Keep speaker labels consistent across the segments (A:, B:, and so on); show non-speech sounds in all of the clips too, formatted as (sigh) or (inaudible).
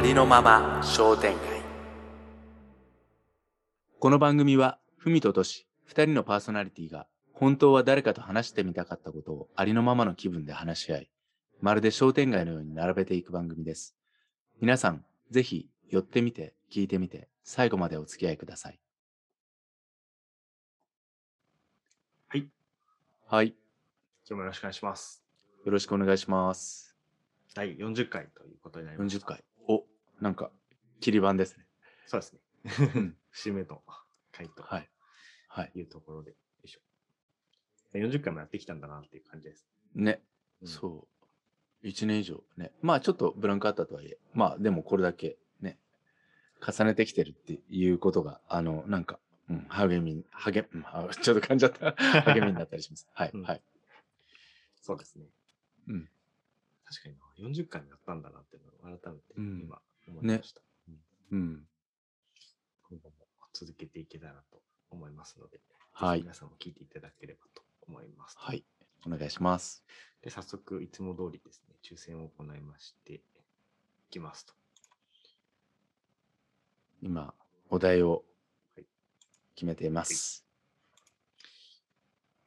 A: ありのまま商店街この番組は文ととし二人のパーソナリティが本当は誰かと話してみたかったことをありのままの気分で話し合いまるで商店街のように並べていく番組です皆さんぜひ寄ってみて聞いてみて最後までお付き合いください
B: はい。
A: はい
B: 今日もよろしくお願いします。
A: よろしくお願いします
B: 第40回ということになります。
A: 40。回おなんか切り板ですね
B: そうですね。
A: う (laughs) ん
B: 節目の回と
A: はいはい
B: いうところで、よいしょ。40回もやってきたんだなっていう感じです。
A: ね
B: うん
A: そう。1年以上ね。まあちょっとブランクあったとはいえ、まあでもこれだけね、重ねてきてるっていうことが、あの、なんか、うん、励みに、励、うんあちょっと噛んじゃった。(laughs) 励みになったりします。はい、
B: うん
A: はい。
B: そうですね。
A: うん。
B: 確かにな40回もやったんだなっていうのを改めて
A: うん
B: 今思いました。うん
A: うん。
B: 今後も続けていけたらと思いますので、
A: はい
B: 皆さんも聞いていただければと思います。
A: はい。お願いします。
B: で、早速、いつも通りですね、抽選を行いまして、いきますと。
A: 今、お題を
B: はい
A: 決めています。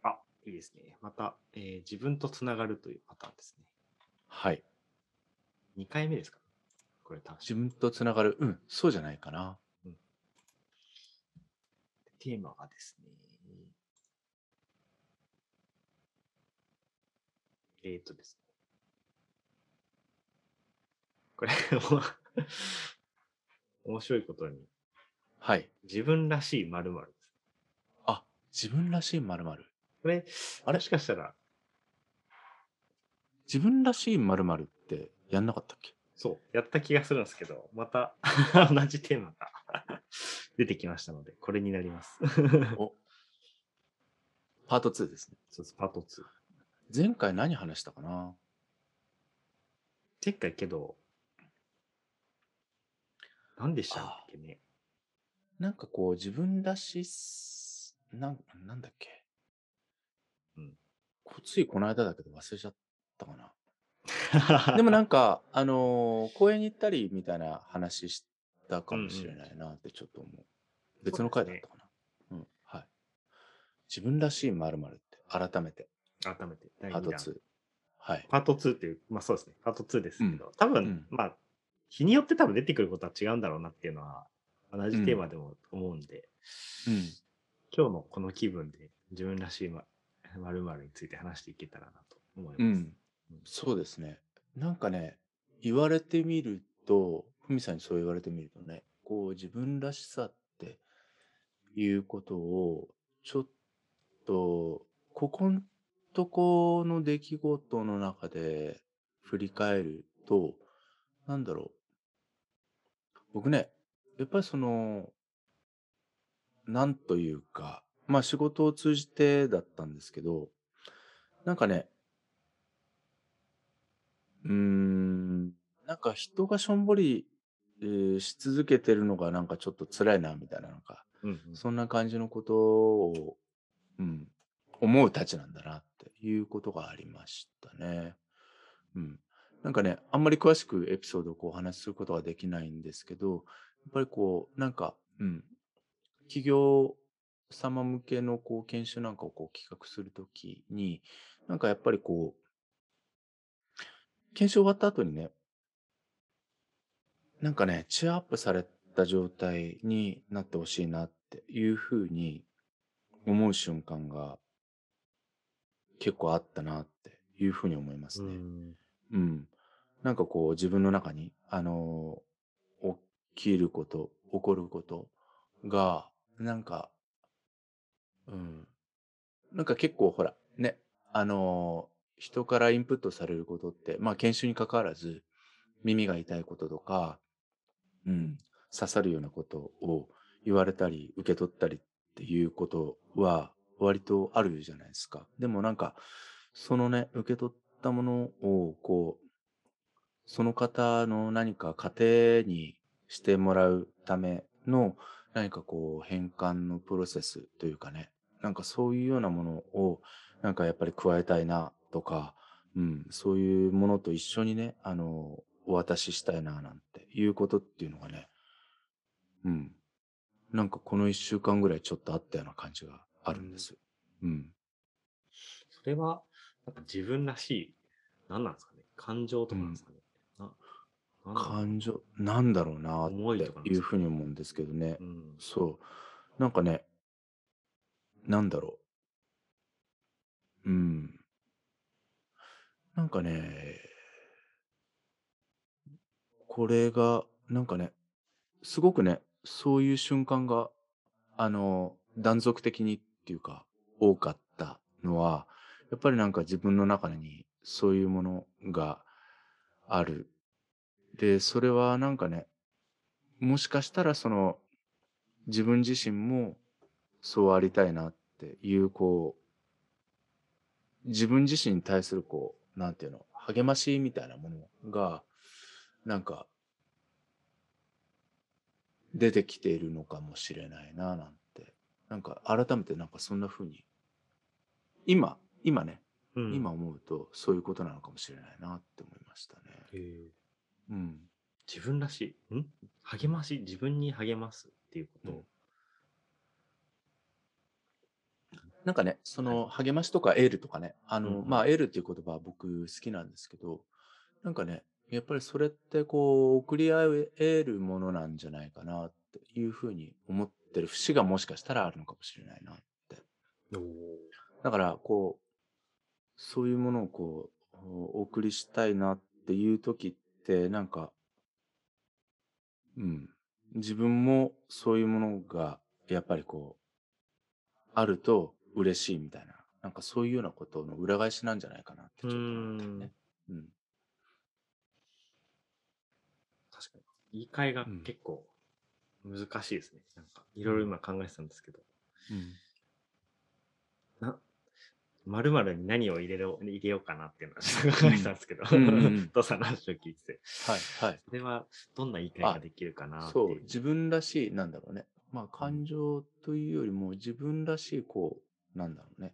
B: あ、いいですね。また、えー自分とつながるというパターンですね。
A: はい。
B: 2回目ですか？これ多分。
A: 自分とつながる。うん、そうじゃないかな。
B: テーマがですね、えー、とですね。これ、面白いことに、
A: はい。
B: 自分らしい〇〇です。
A: あ、自分らしい〇〇。
B: これ、
A: あれ？
B: もしかしたら、
A: 自分らしい〇〇ってやんなかったっけ？
B: そう、やった気がするんですけど、また (laughs) 同じテーマが (laughs) 出てきましたので、これになります。(laughs)
A: おパート2ですね。
B: そうです、パート2。
A: 前回何話したかな？
B: 前回けど、何でしたっけね？
A: なんかこう自分らしす、なん、なんだっけ？
B: うん。
A: こついこの間だけど忘れちゃったかな。(laughs) でもなんか、あのー公園に行ったりみたいな話したかもしれないなってちょっと思う。別の回だったかな。うん、はい。自分らしい〇〇って改めて、
B: 改めて、第
A: パート
B: 2弾。
A: 2。はい。
B: パート2っていう、まあそうですね、パート2ですけど、多分、
A: うん
B: まあ、日によって多分出てくることは違うんだろうなっていうのは、同じテーマでも思うんで、
A: うん。
B: 今日のこの気分で自分らしいま〇〇について話していけたらなと思います。
A: うん。そうですね。なんかね、言われてみると、ふみさんにそう言われてみるとね、こう自分らしさっていうことを、ちょっと、ここんとこの出来事の中で振り返ると、なんだろう。僕ね、やっぱりその、なんというか、まあ仕事を通じてだったんですけど、なんかね、うーん、なんか人がしょんぼり、えーし続けてるのがなんかちょっと辛いなみたいなのか、
B: うんうん
A: そんな感じのことを、うん、思うたちなんだなっていうことがありましたね。うん。なんかね、あんまり詳しくエピソードをこうお話しすることはできないんですけど、やっぱりこう、なんか、うん、企業様向けのこう研修なんかをこう企画するときに、なんかやっぱりこう、研修終わった後にね、なんかね、チアアップされた状態になってほしいなっていうふうに思う瞬間が結構あったなっていうふうに思いますね。
B: うん
A: うん。なんかこう自分の中に、あのー起きること、起こることが、なんか、うん。なんか結構ほら、ね、あのー人からインプットされることって、まあ研修に関わらず、耳が痛いこととか、うん、刺さるようなことを言われたり、受け取ったりっていうことは割とあるじゃないですか。でもなんか、そのね、受け取ったものを、こう、その方の何か糧にしてもらうための何かこう変換のプロセスというかね、なんかそういうようなものをなんかやっぱり加えたいなとか、うん、そういうものと一緒にね、あの、お渡ししたいななんていうことっていうのがね、うん。なんかこの一週間ぐらいちょっとあったような感じがあるんです。うん。
B: それは、なんか自分らしい、何なんですかね感情とかなんですかね、ななん
A: 感情、なんだろうなっていうふうに思うんですけどね。
B: うん。
A: そう。なんかね、なんだろう。うん。なんかね、これが、なんかね、すごくね、そういう瞬間が、あの、断続的にっていうか、多かったのは、やっぱりなんか自分の中にそういうものがある。で、それはなんかね、もしかしたらその、自分自身もそうありたいなっていう、こう、自分自身に対するこう、なんていうの、励ましみたいなものが、なんか、出てきているのかもしれないな、なんて。なんか改めてなんかそんな風に、今、今ね、
B: うん
A: 今思うとそういうことなのかもしれないなって思いましたね。うん。
B: 自分らしい。ん？励まし、自分に励ますっていうことを。
A: なんかね、その励ましとかエールとかね、あの、
B: うんうん
A: まあエールっていう言葉は僕好きなんですけど、なんかね、やっぱりそれってこう、送り合うえるものなんじゃないかなっていうふうに思ってる節がもしかしたらあるのかもしれないなって。だから、こう、そういうものをこう、お送りしたいなっていう時って、なんか、うん、自分もそういうものが、やっぱりこう、あると嬉しいみたいな、なんかそういうようなことの裏返しなんじゃないかなってちょっと思ったよね。うん。
B: 確かに。言い換えが
A: うん
B: 結構難しいですね。なんか、いろいろ今考えてたんですけど、
A: うん。
B: な、〇〇に何を入れろ入れようかなっていうのは考えてたんですけど、
A: うんうんうん
B: 父さんの話を聞いてて、
A: はい、はい。
B: それはどんな言い換えができるかなって
A: そう。自分らしい、なんだろうね。まあ、感情というよりも、自分らしい、こう、なんだろうね。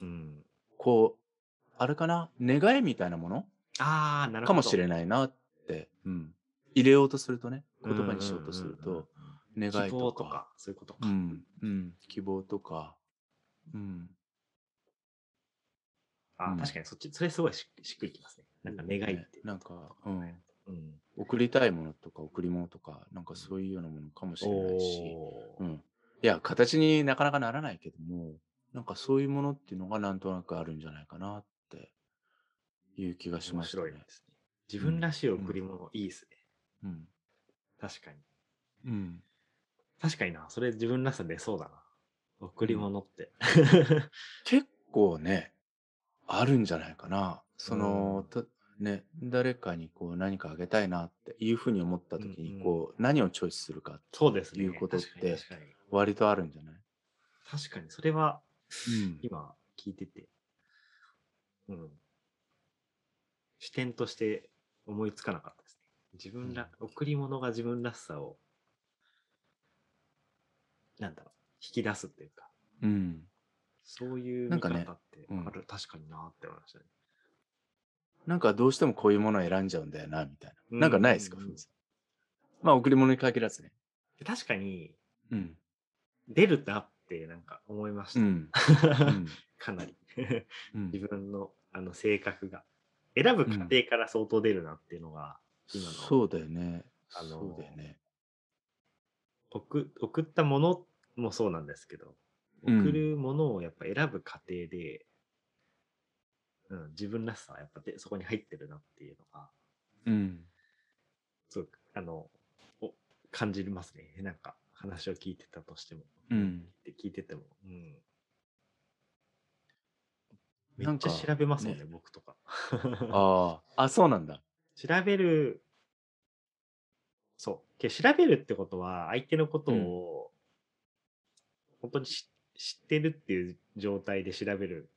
B: うん。
A: こう、あれかな？願いみたいなもの？
B: ああ、なるほど。
A: かもしれ
B: い。
A: ないなって、うん。入れようとするとね、言葉にしようとすると、願い
B: 希望
A: とか、
B: とか、そういうことか。
A: うん、うん、希望とか、うん。
B: あ
A: うん
B: ー確かにそっち、それすごいししっくりきますね。なんか願いって。
A: なんか、うん。
B: うん。
A: 送りたいものとか、贈り物とか、なんかそういうようなものかもしれないし、うん。いや、形になかなかならないけども、なんかそういうものっていうのがなんとなくあるんじゃないかなっていう気がし
B: 面
A: ましたね。
B: 白いですね。自分らしい贈り物、いいですね。
A: うん。
B: 確かに。
A: うん。
B: 確かにな。それ自分らしさ出そうだな。贈り物って。(laughs)
A: 結構ね、あるんじゃないかな。その、
B: うん
A: たね、誰かにこう何かあげたいなっていうふうに思った時
B: うんうん
A: に、こう、何をチョイスするか、
B: そうですね。
A: いうことって。割とあるんじゃない？
B: 確かに、それは
A: うん。(laughs)
B: 今聞いてて、うん。視点として思いつかなかったですね。自分ら、贈り物が自分らしさを、なんだろう、引き出すっていうか、
A: うん。
B: そういう見
A: なんかね
B: 方って
A: うん
B: ある、確かになって思いましたね。
A: なんかどうしてもこういうものを選んじゃうんだよな、みたい
B: うん
A: な。なんかないですか、
B: うん
A: ふみさん。まあ、贈り物に限らずね。
B: で確かに、
A: うん。
B: 出るなってなんか思いました。
A: うん。うん (laughs)
B: かなり。(laughs)
A: うん
B: 自分のあの性格が。選ぶ過程から相当出るなっていうのが、今の
A: そうだよね。
B: あの
A: そうだよね。
B: 送送ったものもそうなんですけど、
A: うん
B: 送るものをやっぱ選ぶ過程で、うん、自分らしさはやっぱでそこに入ってるなっていうのが、
A: うん。
B: すごく、あの、お感じますね。なんか話を聞いてたとしても。
A: うん。
B: で聞いてても。うん。めっちゃ調べますもんね、
A: ね
B: 僕とか。
A: ああ。あ、そうなんだ。
B: 調べる、そう。けど調べるってことは、相手のことを、本当に知知ってるっていう状態で調べる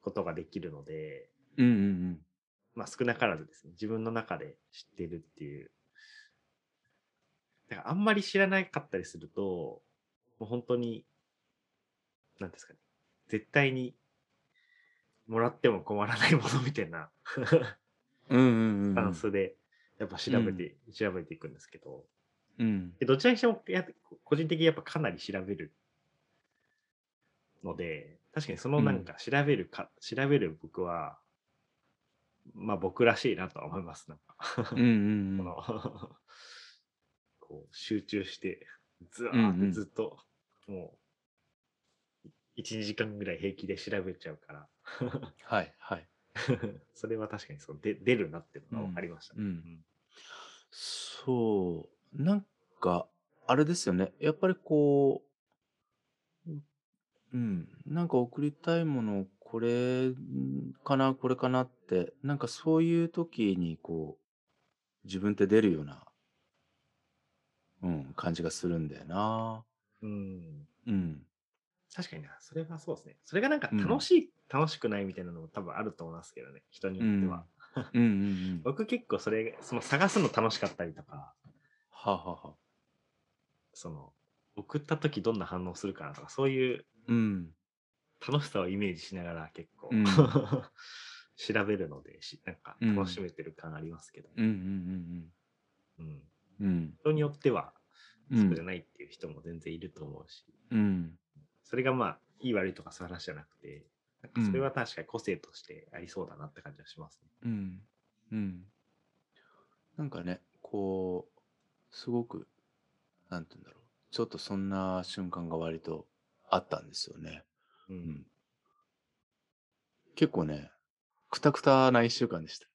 B: ことができるので、
A: うんうんうん。
B: まあ少なからずですね、自分の中で知ってるっていう。だからあんまり知らなかったりすると、もう本当に、なんですかね、絶対にもらっても困らないものみたいな
A: うんうん
B: スタ
A: うん
B: ンスで、やっぱ調べて、調べていくんですけど、
A: うん。
B: でどちらにしてもや個人的にやっぱかなり調べるので、確かにそのなんか調べるか、調べる僕は、まあ僕らしいなとは思います。なんか
A: うんうんうん。(laughs)
B: このこう集中して、ずーってずっと、もう、1、2時間ぐらい平気で調べちゃうから、
A: は (laughs) いはい。(laughs)
B: それは確かにそうで出るなっていうのが分かりましたね。
A: うんそう。なんか、あれですよね。やっぱりこう、うん。なんか送りたいもの、これかな、これかなって、なんかそういう時にこう、自分って出るような、うん、感じがするんだよな。
B: うん
A: うん。
B: 確かにな、それはそうですね。それがなんか
A: うん
B: 楽しい、楽しくないみたいなのも多分あると思いますけどね、人によっては。
A: うんうんうん。
B: 僕結構それ、その探すの楽しかったりとか、
A: はあはあはあ。
B: その、送った時どんな反応するかなとか、そういう
A: うん。
B: 楽しさをイメージしながら結構、
A: うん (laughs)
B: 調べるのでし、なんか
A: うん
B: 楽しめてる感ありますけど、
A: うんうん
B: うん
A: うんうん。うん。
B: 人によっては、
A: うん。
B: そうじゃないっていう人も全然いると思うし、
A: うん。
B: それがまあ、いい悪いとかそういう話じゃなくて、なんかそれは確かに個性としてありそうだなって感じはしますね。
A: うん。うん。なんかね、こう、すごく、なんて言うんだろう。ちょっとそんな瞬間が割とあったんですよね。
B: う。
A: うんん。結構ね、くたくたな一週間でした。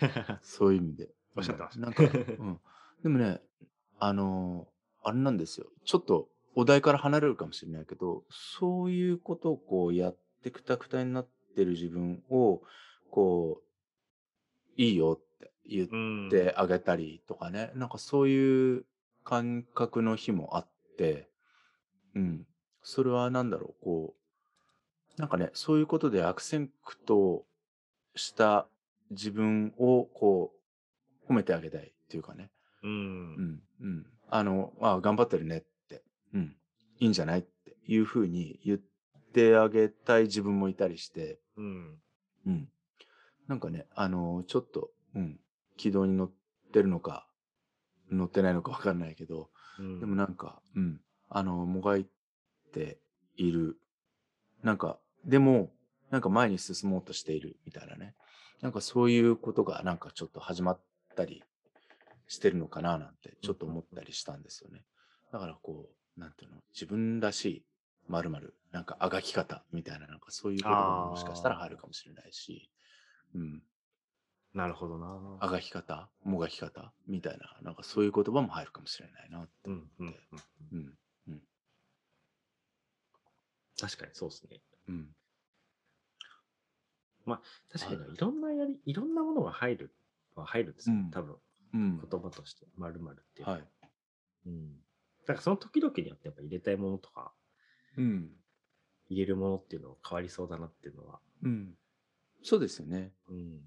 A: (laughs) そういう意味で。
B: おっしゃってました
A: うんなんか、うん。でもね、あのーあれなんですよ。ちょっとお題から離れるかもしれないけど、そういうことをこうやってくたくたになってる自分を、こう、いいよって言っ
B: うん。
A: てあげたりとかね、なんかそういう感覚の日もあって、うん。それはなんだろう、こう、なんかね、そういうことで悪戦苦闘した自分をこう、褒めてあげたいっていうかね。
B: うん
A: う。ん、うん。あの、あ頑張ってるねって、うん。いいんじゃないっていうふうに言ってあげたい自分もいたりして、
B: うん。
A: うん。なんかね、あの、ちょっと、うん。軌道に乗ってるのか、乗ってないのかわかんないけど、
B: うん。
A: でもなんか、うん。あの、もがいている。なんか、でも、なんか前に進もうとしているみたいなね。なんかそういうことがなんかちょっと始まったりしてるのかななんてちょっと思ったりしたんですよね。だからこう、なんていうの、自分らしい〇〇、なんかあがき方みたいな、なんかそういうことももしかしたら入るかもしれないし、うん。
B: なるほどな。
A: あがき方、もがき方みたいな、なんかそういう言葉も入るかもしれないなって
B: うん。うん。うん
A: うん。
B: 確かにそうですね。
A: うん。
B: 確かにいろんなやり、いろんなものが入るは入るんですよ。
A: うん
B: 多分、
A: うん。
B: 言葉として、まるまるっていう。
A: はい。
B: うん。だからその時々によってやっぱ入れたいものとか、
A: うん。
B: 入れるものっていうのは変わりそうだなっていうのは。
A: うん。そうですよね。
B: うん。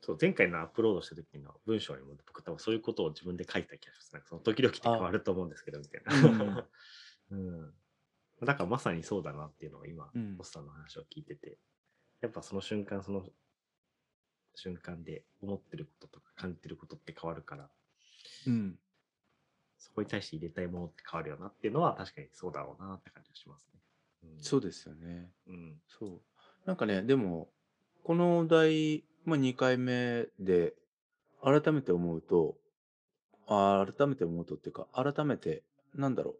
B: そう、前回のアップロードした時の文章にも僕多分そういうことを自分で書いた気がします。なんかその時々って変わると思うんですけど、みたいな。うん。だからまさにそうだなっていうのを今、
A: うん
B: ボスさんの話を聞いてて、やっぱその瞬間その瞬間で思ってることとか感じてることって変わるから、
A: うん。
B: そこに対して入れたいものって変わるよなっていうのは確かにそうだろうなって感じがしますね。うん、
A: そうですよね。
B: うん。
A: そう。なんかね、でも、このお題、まあ、2回目で、改めて思うと、改めて思うとっていうか、改めて、なんだろう。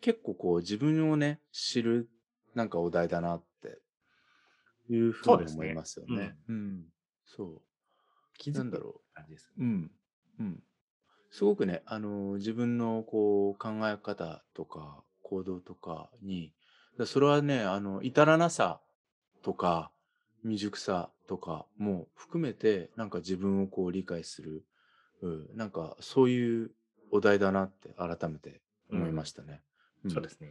A: 結構こう自分をね、知る、なんかお題だなって、いうふ
B: そう
A: に思いますよね。うん。そう。
B: 気づく
A: なんだろ
B: 感じですね。
A: うん。うん。すごくね、あの、自分のこう考え方とか行動とかに、だそれはね、あの、至らなさとか未熟さとかも含めて、なんか自分をこう理解する、うん、なんかそういうお題だなって改めて思いましたね。ん
B: そうですね。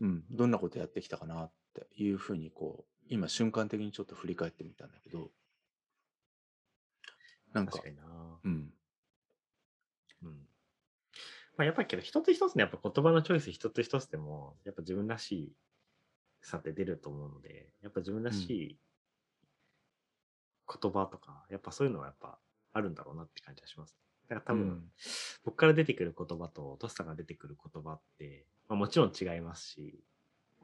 A: うん、どんなことやってきたかなっていうふうにこう、今瞬間的にちょっと振り返ってみたんだけど、なんか
B: 確か、にな。
A: うん、
B: うん。まあやっぱりけど一つ一つのやっぱ言葉のチョイス一つ一つでも、やっぱ自分らしいさって出ると思うので、やっぱ自分らしい言葉とか、やっぱそういうのはやっぱあるんだろうなって感じはします。だから多分、
A: うん
B: 僕から出てくる言葉とトスさんが出てくる言葉って、まあ、もちろん違いますし、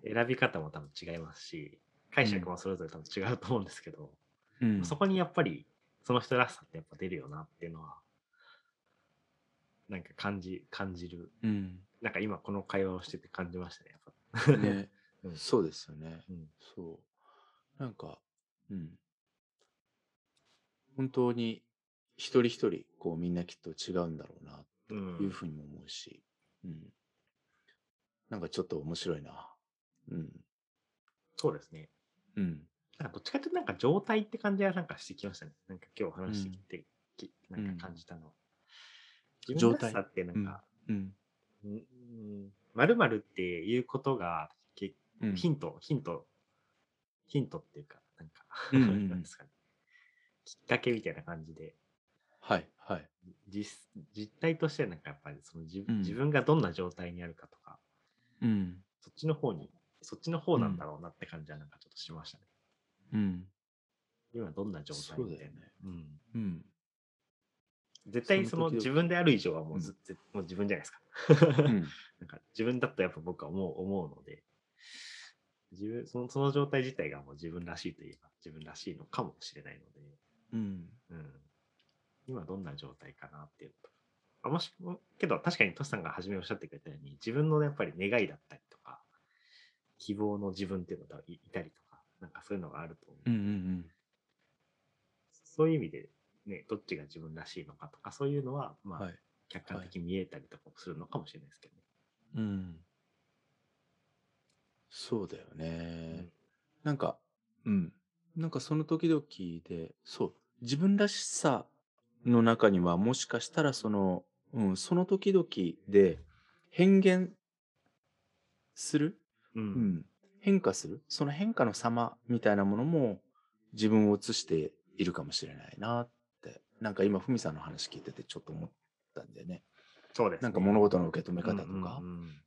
B: 選び方も多分違いますし、解釈もそれぞれ多分違うと思うんですけど、
A: うん
B: そこにやっぱりその人らしさってやっぱ出るよなっていうのは、なんか感じ、感じる。
A: うん。
B: なんか今この会話をしてて感じましたね、やっぱ。
A: ね、(laughs)
B: うん
A: そうですよね。
B: うん
A: そう。なんか、うん。本当に一人一人、こうみんなきっと違うんだろうな、というふうにも思うし、うん。なんかちょっと面白いな。うん。
B: そうですね。
A: うん。
B: なんかどっちかというとなんか状態って感じはなんかしてきましたね。なんか今日話してきて、きなんか感じたのは。自分らしさってなんか、
A: うん。
B: まるまるっていうことが、け
A: うん。
B: ヒント、ヒント、ヒントっていうか、なんか、
A: うんうんうん
B: なんですかね。きっかけみたいな感じで、
A: はい、はい。
B: 実実態としてはなんかやっぱりその自,、
A: うん
B: 自分がどんな状態にあるかとか、
A: うん。
B: そっちの方に、そっちの方なんだろうなって感じはなんかちょっとしましたね。
A: うん。
B: 今どんな状態
A: そう
B: みたいな。
A: だよね。
B: うん
A: うん。
B: 絶対その自分である以上はもうず、ぜもう自分じゃないですか。(laughs)
A: うん。
B: なんか自分だとやっぱ僕は思う思うので、自分そのその状態自体がもう自分らしいといえば自分らしいのかもしれないので、
A: うん。
B: うん、今どんな状態かなっていうのと。あもしけど確かにトシさんが初めおっしゃってくれたように自分のやっぱり願いだったりとか希望の自分っていうのがいいたりとかかそういうのがあると思う、
A: うん。うん。
B: そういう意味でねどっちが自分らしいのかとかそういうのはまあ、
A: はい。
B: 客観的に見えたりとかもするのかもしれないですけどね。
A: うん。そうだよね。なんか、うん。なんかその時々で、そう、自分らしさの中にはもしかしたらその、うん、その時々で変幻する、
B: うん
A: うん、変化する、その変化の様みたいなものも自分を映しているかもしれないなって、なんか今、ふみさんの話聞いててちょっと思ったんでね。
B: そうです、ね。
A: なんか物事の受け止め方とか、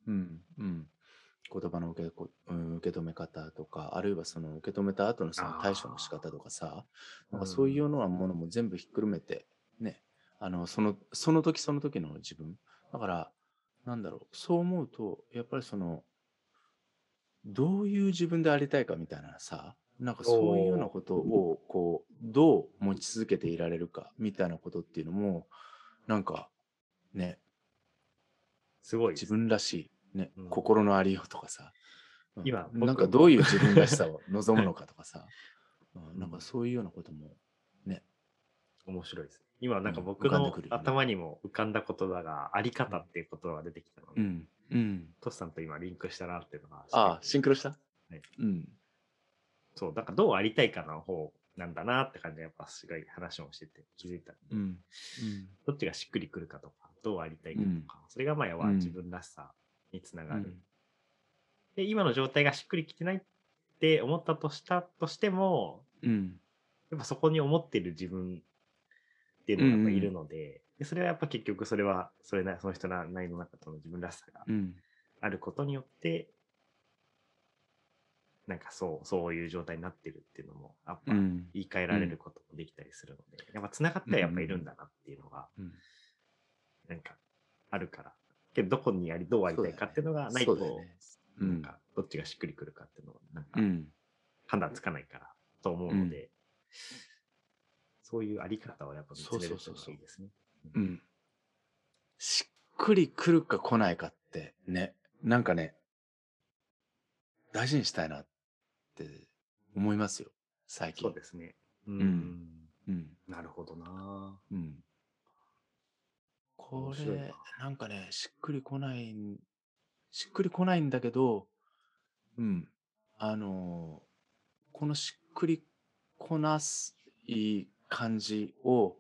B: うん。
A: 言葉の受け受け止め方とか、あるいはその受け止めた後のその対処の仕方とかさ、なんかそういうようなものも全部ひっくるめて、ね、あの、その、その時その時の自分。だから、なんだろう、そう思うと、やっぱりその、どういう自分でありたいかみたいなさ、なんかそういうよう。なことを、こう、どう持ち続けていられるかみたいなことっていうのも、なんか、ね、
B: すごい
A: 自分らしい、ね
B: うん。
A: 心のありようとかさ、うん。
B: 今僕
A: なんかどういう自分らしさを望むのかとかさ、(laughs) うん。なんかそういうようなこともね、
B: 面白いです。今なんか
A: うん
B: 僕の頭にも浮かんだ言葉があり方っていう言葉が出てきたので、
A: うん、うん。
B: トシさんと今リンクしたなっていうのが。
A: ああ、シンクロした？
B: はい。
A: うん、
B: そう、だからどうありたいかの方なんだなって感じでやっぱすごい話もしてて気づいたんで、
A: うん、
B: どっちがしっくりくるかとか、どうありたいかとか、それがまあ要は
A: うん。
B: 自分らしさにつながる。
A: うん、
B: で、今の状態がしっくりきてないって思ったとしたとしても、
A: うん、
B: やっぱそこに思ってる自分っていうのがやっぱいるので、でそれはやっぱ結局それはそれなその人なりの中との自分らしさが
A: うん、
B: あることによって、なんかそう、そういう状態になってるっていうのも、やっぱ
A: うん、
B: 言い換えられることもできたりするので、やっぱ繋がってはやっぱいるんだなっていうのが、
A: うん。
B: なんかあるから。けどどこにあり、どうありたいかっていうのがないと、
A: ね。う
B: なん
A: ん、
B: かどっちがしっくりくるかっていうのは、なんか
A: うん、
B: 判断つかないからと思うので、そういうあり方をやっぱ見つめるのがいいですね。
A: うん。しっくりくるか来ないかってね、なんかね、大事にしたいなって思いますよ、最近。
B: そうですね。うん。
A: んうん。
B: なるほどな
A: うん。これ、なんかね、しっくりこないん、しっくりこないんだけど、うん。あのーこのしっくりこなすいい感じを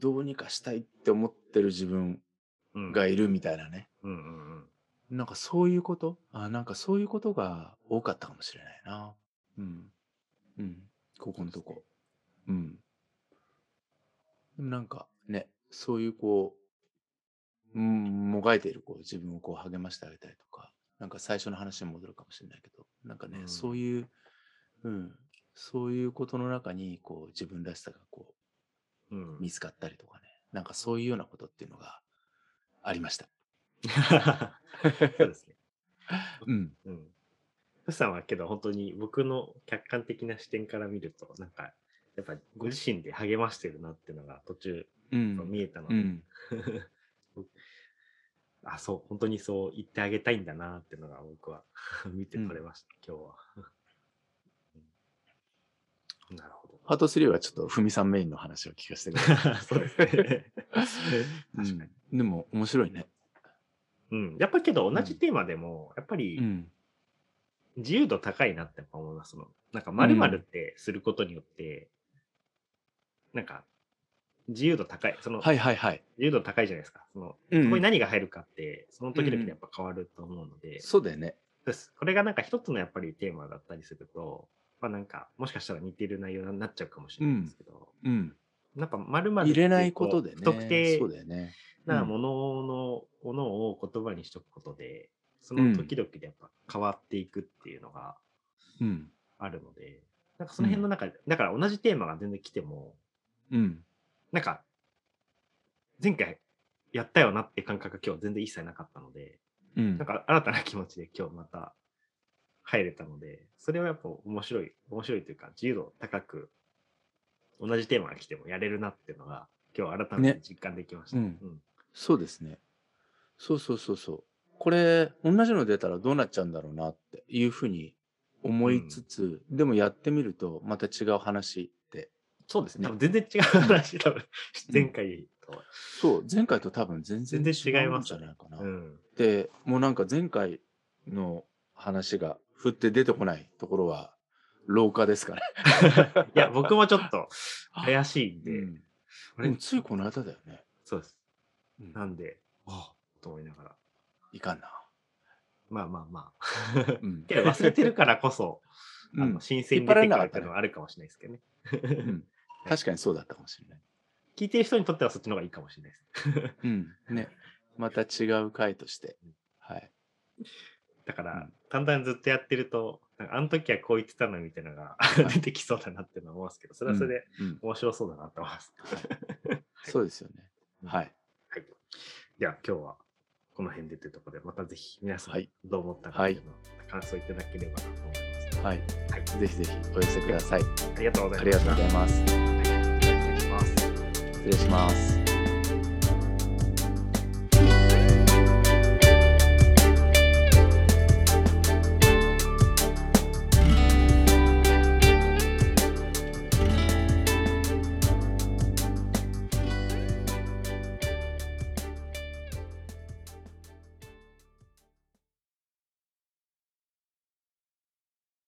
A: どうにかしたいって思ってる自分
B: うん
A: がいるみたいなね。
B: うんうんうん。
A: なんかそういうこと？あ、なんかそういうことが多かったかもしれないな。うん。うん。ここのとこ。うん。でもなんかね、そういうこう、うん、もがいているこう自分をこう励ましてあげたりとか、なんか最初の話に戻るかもしれないけど、なんかね、
B: うん
A: そういう、うん、そういうことの中にこう自分らしさがこう、
B: うん。
A: 見つかったりとかね。なんかそういうようなことっていうのがありました。(laughs)
B: そうですね。(laughs)
A: うん。
B: うん。ふさんはけど本当に僕の客観的な視点から見ると、なんか、やっぱご自身で励ましてるなっていうのが途中
A: うん。
B: 見えたので、
A: うん。(laughs)
B: あ、そう、本当にそう言ってあげたいんだなっていうのが僕は見て取れました、今日は。うんなるほど。
A: パート3はちょっとふみさんメインの話を聞かせてください。(laughs)
B: そうですね。
A: う (laughs) ん
B: 確かに。
A: でも面白いね。
B: うん。やっぱけど同じテーマでも、やっぱり
A: うん。
B: 自由度高いなって思います。そのなんか〇〇ってすることによって、なんか自由度高い。その、
A: はいはいはい。
B: 自由度高いじゃないですか。その、
A: うん
B: そこに何が入るかって、その時々でやっぱ変わると思うので、
A: そうだよね。
B: です。これがなんか一つのやっぱりテーマだったりすると、まあなんか、もしかしたら似てる内容になっちゃうかもしれないですけど、
A: うん。
B: なんか〇〇
A: 入れないことでね。
B: 不特定
A: そうだよね。うん
B: なものの、ものを言葉にしとくことで、その時々でやっぱ変わっていくっていうのが
A: うん。
B: あるので、なんかその辺の中で、だから同じテーマが全然来ても、
A: うん。
B: なんか、前回やったよなって感覚が今日全然一切なかったので、
A: うん
B: なん。か新たな気持ちで今日また入れたので、それはやっぱ面白い、面白いというか、自由度高く、同じテーマが来てもやれるなっていうのが、今日改めて実感できました。
A: ねうんそうですね。そうそうそうそう。これ、同じの出たらどうなっちゃうんだろうなっていうふうに思いつつ、でもやってみるとまた違う話って。
B: そうですね。
A: ね
B: 多分全然違う話、多分前回とは。
A: そう、前回と多分全然
B: 違い
A: うん
B: ます
A: じゃないかな。
B: うん。
A: で、もうなんか前回の話が振って出てこないところは廊下ですかね。(laughs)
B: いや、僕もちょっと怪しいんで、
A: うん
B: あれ？
A: でもついこの間だよね。
B: そうです。
A: うん
B: なんで、ああと思いながら。
A: いかんな。
B: まあまあまあ。
A: うん (laughs)
B: けど忘れてるからこそ、あ
A: うん
B: の新鮮に出てくるっていうのはあるかもしれないですけどね。
A: うん (laughs) 確かにそうだったかもしれない。
B: 聞いてる人にとってはそっちの方がいいかもしれないです。
A: うん。ね。また違う回として。はい。
B: だから、
A: うん
B: だんだんずっとやってると、なんかあの時はこう言ってたのみたいなのが
A: い (laughs)
B: 出てきそうだなっていうのは思いますけど、それはそれで面白そうだなと思います。(laughs)
A: そうですよね。はい。
B: はい。では今日はこの辺でというところで、またぜひ皆さん
A: はい
B: どう思ったかというのを感想いただければなと思います。
A: はい。
B: はい。
A: ぜひぜひお寄せください。
B: ありがとうござ
A: あ
B: いました。
A: りがとうござい
B: ます。
A: 失礼します。